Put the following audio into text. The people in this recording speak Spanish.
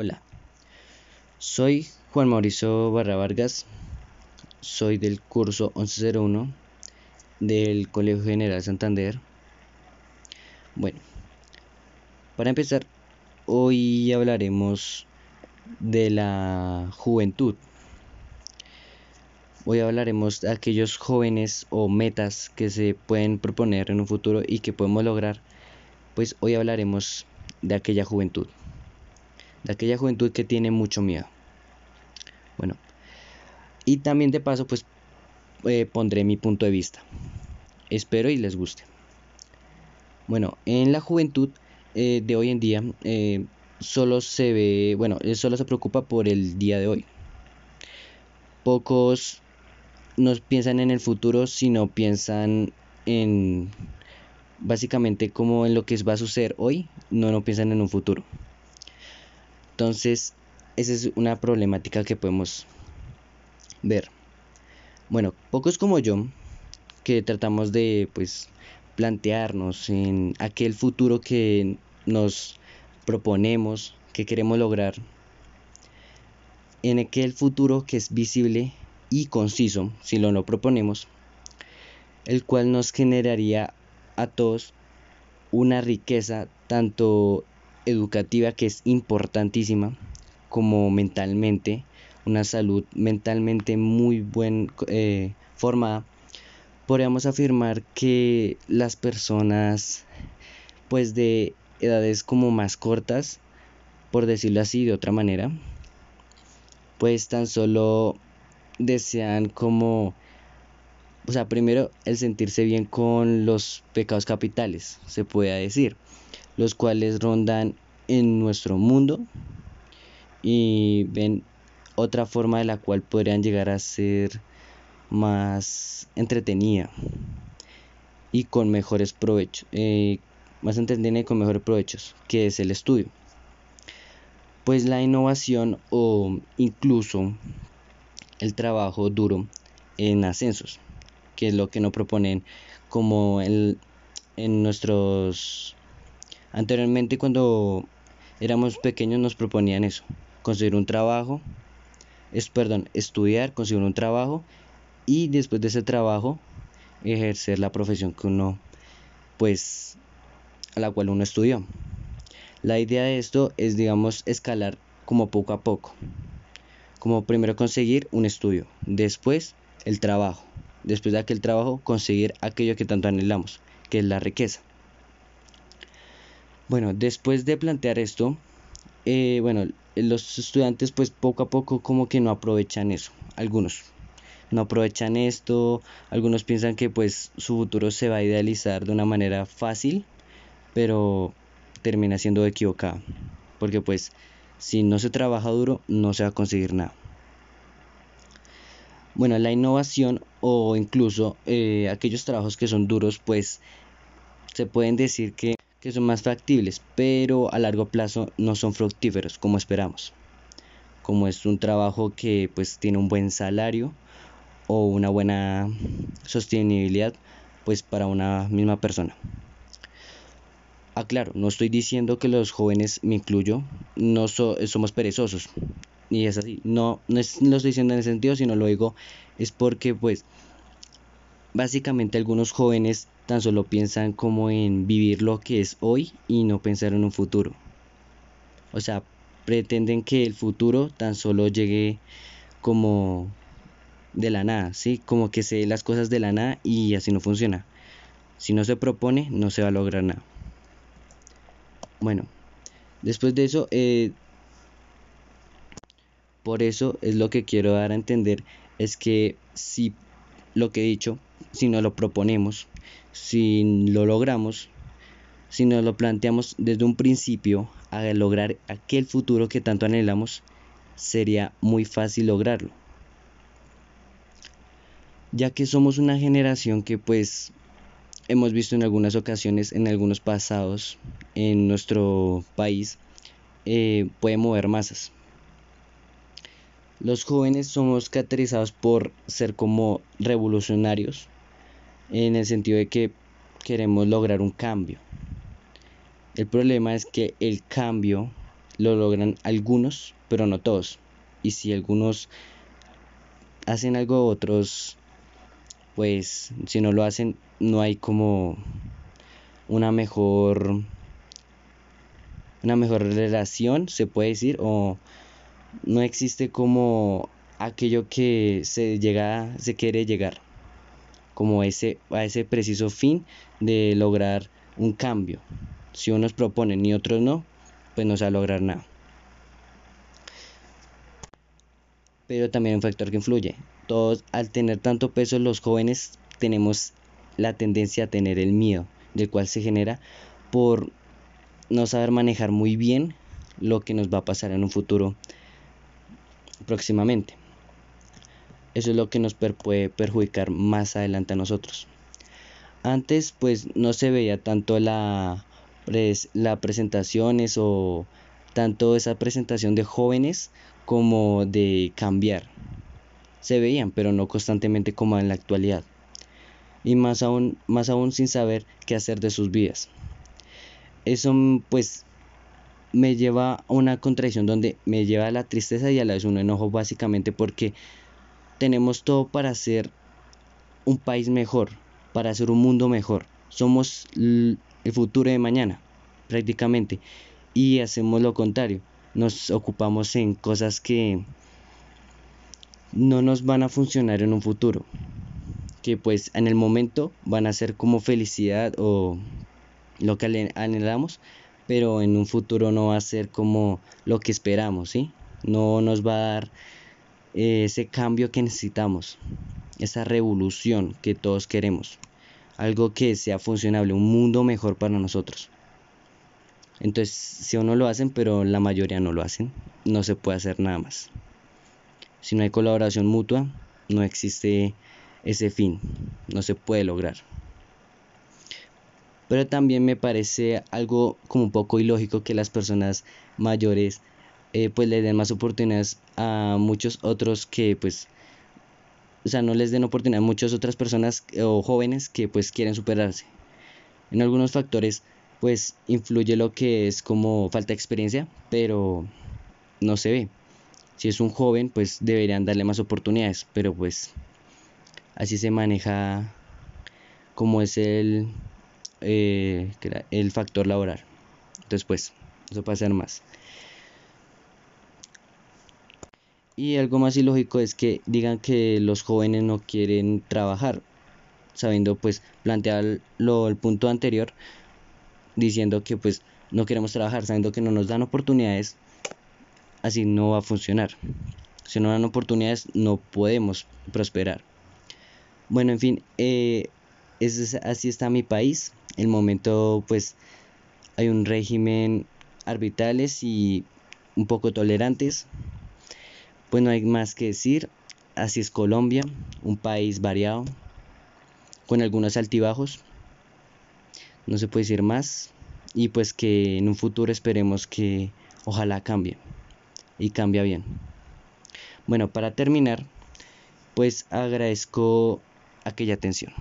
Hola, soy Juan Mauricio Barra Vargas, soy del curso 1101 del Colegio General Santander. Bueno, para empezar, hoy hablaremos de la juventud. Hoy hablaremos de aquellos jóvenes o metas que se pueden proponer en un futuro y que podemos lograr. Pues hoy hablaremos de aquella juventud de aquella juventud que tiene mucho miedo. Bueno, y también de paso pues eh, pondré mi punto de vista. Espero y les guste. Bueno, en la juventud eh, de hoy en día eh, solo se ve, bueno, solo se preocupa por el día de hoy. Pocos no piensan en el futuro, sino piensan en básicamente como en lo que va a suceder hoy, no, no piensan en un futuro. Entonces, esa es una problemática que podemos ver. Bueno, pocos como yo, que tratamos de pues plantearnos en aquel futuro que nos proponemos, que queremos lograr, en aquel futuro que es visible y conciso, si lo no proponemos, el cual nos generaría a todos una riqueza tanto educativa que es importantísima, como mentalmente, una salud mentalmente muy bien eh, formada, podríamos afirmar que las personas pues de edades como más cortas, por decirlo así de otra manera, pues tan solo desean como, o sea, primero el sentirse bien con los pecados capitales, se puede decir los cuales rondan en nuestro mundo y ven otra forma de la cual podrían llegar a ser más entretenida y con mejores provechos, eh, más entretenida y con mejores provechos, que es el estudio. Pues la innovación o incluso el trabajo duro en ascensos, que es lo que nos proponen como en nuestros Anteriormente cuando éramos pequeños nos proponían eso, conseguir un trabajo, es, perdón, estudiar, conseguir un trabajo y después de ese trabajo ejercer la profesión que uno, pues, a la cual uno estudió. La idea de esto es, digamos, escalar como poco a poco. Como primero conseguir un estudio, después el trabajo, después de aquel trabajo conseguir aquello que tanto anhelamos, que es la riqueza. Bueno, después de plantear esto, eh, bueno, los estudiantes pues poco a poco como que no aprovechan eso, algunos no aprovechan esto, algunos piensan que pues su futuro se va a idealizar de una manera fácil, pero termina siendo equivocado, porque pues si no se trabaja duro no se va a conseguir nada. Bueno, la innovación o incluso eh, aquellos trabajos que son duros pues se pueden decir que que son más factibles, pero a largo plazo no son fructíferos como esperamos. Como es un trabajo que pues tiene un buen salario o una buena sostenibilidad pues para una misma persona. Aclaro, no estoy diciendo que los jóvenes, me incluyo, no somos perezosos. Y es así. No, no, es, lo estoy diciendo en ese sentido, sino lo digo es porque pues básicamente algunos jóvenes tan solo piensan como en vivir lo que es hoy y no pensar en un futuro. O sea, pretenden que el futuro tan solo llegue como de la nada, ¿sí? Como que se las cosas de la nada y así no funciona. Si no se propone, no se va a lograr nada. Bueno, después de eso, eh, por eso es lo que quiero dar a entender, es que si lo que he dicho, si no lo proponemos, si lo logramos, si nos lo planteamos desde un principio a lograr aquel futuro que tanto anhelamos, sería muy fácil lograrlo. Ya que somos una generación que pues hemos visto en algunas ocasiones, en algunos pasados en nuestro país, eh, puede mover masas. Los jóvenes somos caracterizados por ser como revolucionarios, en el sentido de que queremos lograr un cambio. El problema es que el cambio, lo logran algunos, pero no todos. Y si algunos hacen algo, otros, pues si no lo hacen, no hay como una mejor una mejor relación, se puede decir, o no existe como aquello que se llega, se quiere llegar, como ese, a ese preciso fin de lograr un cambio. Si unos proponen y otros no, pues no se va a lograr nada. Pero también un factor que influye. Todos, al tener tanto peso, los jóvenes tenemos la tendencia a tener el miedo, del cual se genera por no saber manejar muy bien lo que nos va a pasar en un futuro próximamente. Eso es lo que nos puede perjudicar más adelante a nosotros. Antes pues no se veía tanto la, la presentaciones o tanto esa presentación de jóvenes como de cambiar. Se veían, pero no constantemente como en la actualidad. Y más aún, más aún sin saber qué hacer de sus vidas eso pues me lleva a una contradicción donde me lleva a la tristeza y a la vez un enojo básicamente porque tenemos todo para hacer un país mejor, para hacer un mundo mejor. Somos el futuro de mañana, prácticamente. Y hacemos lo contrario. Nos ocupamos en cosas que no nos van a funcionar en un futuro. Que pues en el momento van a ser como felicidad o lo que anhelamos, pero en un futuro no va a ser como lo que esperamos, ¿sí? No nos va a dar ese cambio que necesitamos, esa revolución que todos queremos, algo que sea funcionable, un mundo mejor para nosotros. Entonces, si uno lo hacen, pero la mayoría no lo hacen, no se puede hacer nada más. Si no hay colaboración mutua, no existe ese fin, no se puede lograr pero también me parece algo como un poco ilógico que las personas mayores eh, pues le den más oportunidades a muchos otros que pues o sea no les den oportunidad a muchas otras personas eh, o jóvenes que pues quieren superarse en algunos factores pues influye lo que es como falta de experiencia pero no se ve si es un joven pues deberían darle más oportunidades pero pues así se maneja como es el eh, el factor laboral. Después, eso puede ser más. Y algo más ilógico es que digan que los jóvenes no quieren trabajar, sabiendo pues plantear lo, el punto anterior, diciendo que pues no queremos trabajar, sabiendo que no nos dan oportunidades, así no va a funcionar. Si no dan oportunidades no podemos prosperar. Bueno, en fin, eh, así está mi país el momento pues hay un régimen arbitrales y un poco tolerantes. Pues no hay más que decir, así es Colombia, un país variado, con algunos altibajos, no se puede decir más, y pues que en un futuro esperemos que ojalá cambie y cambie bien. Bueno, para terminar, pues agradezco aquella atención.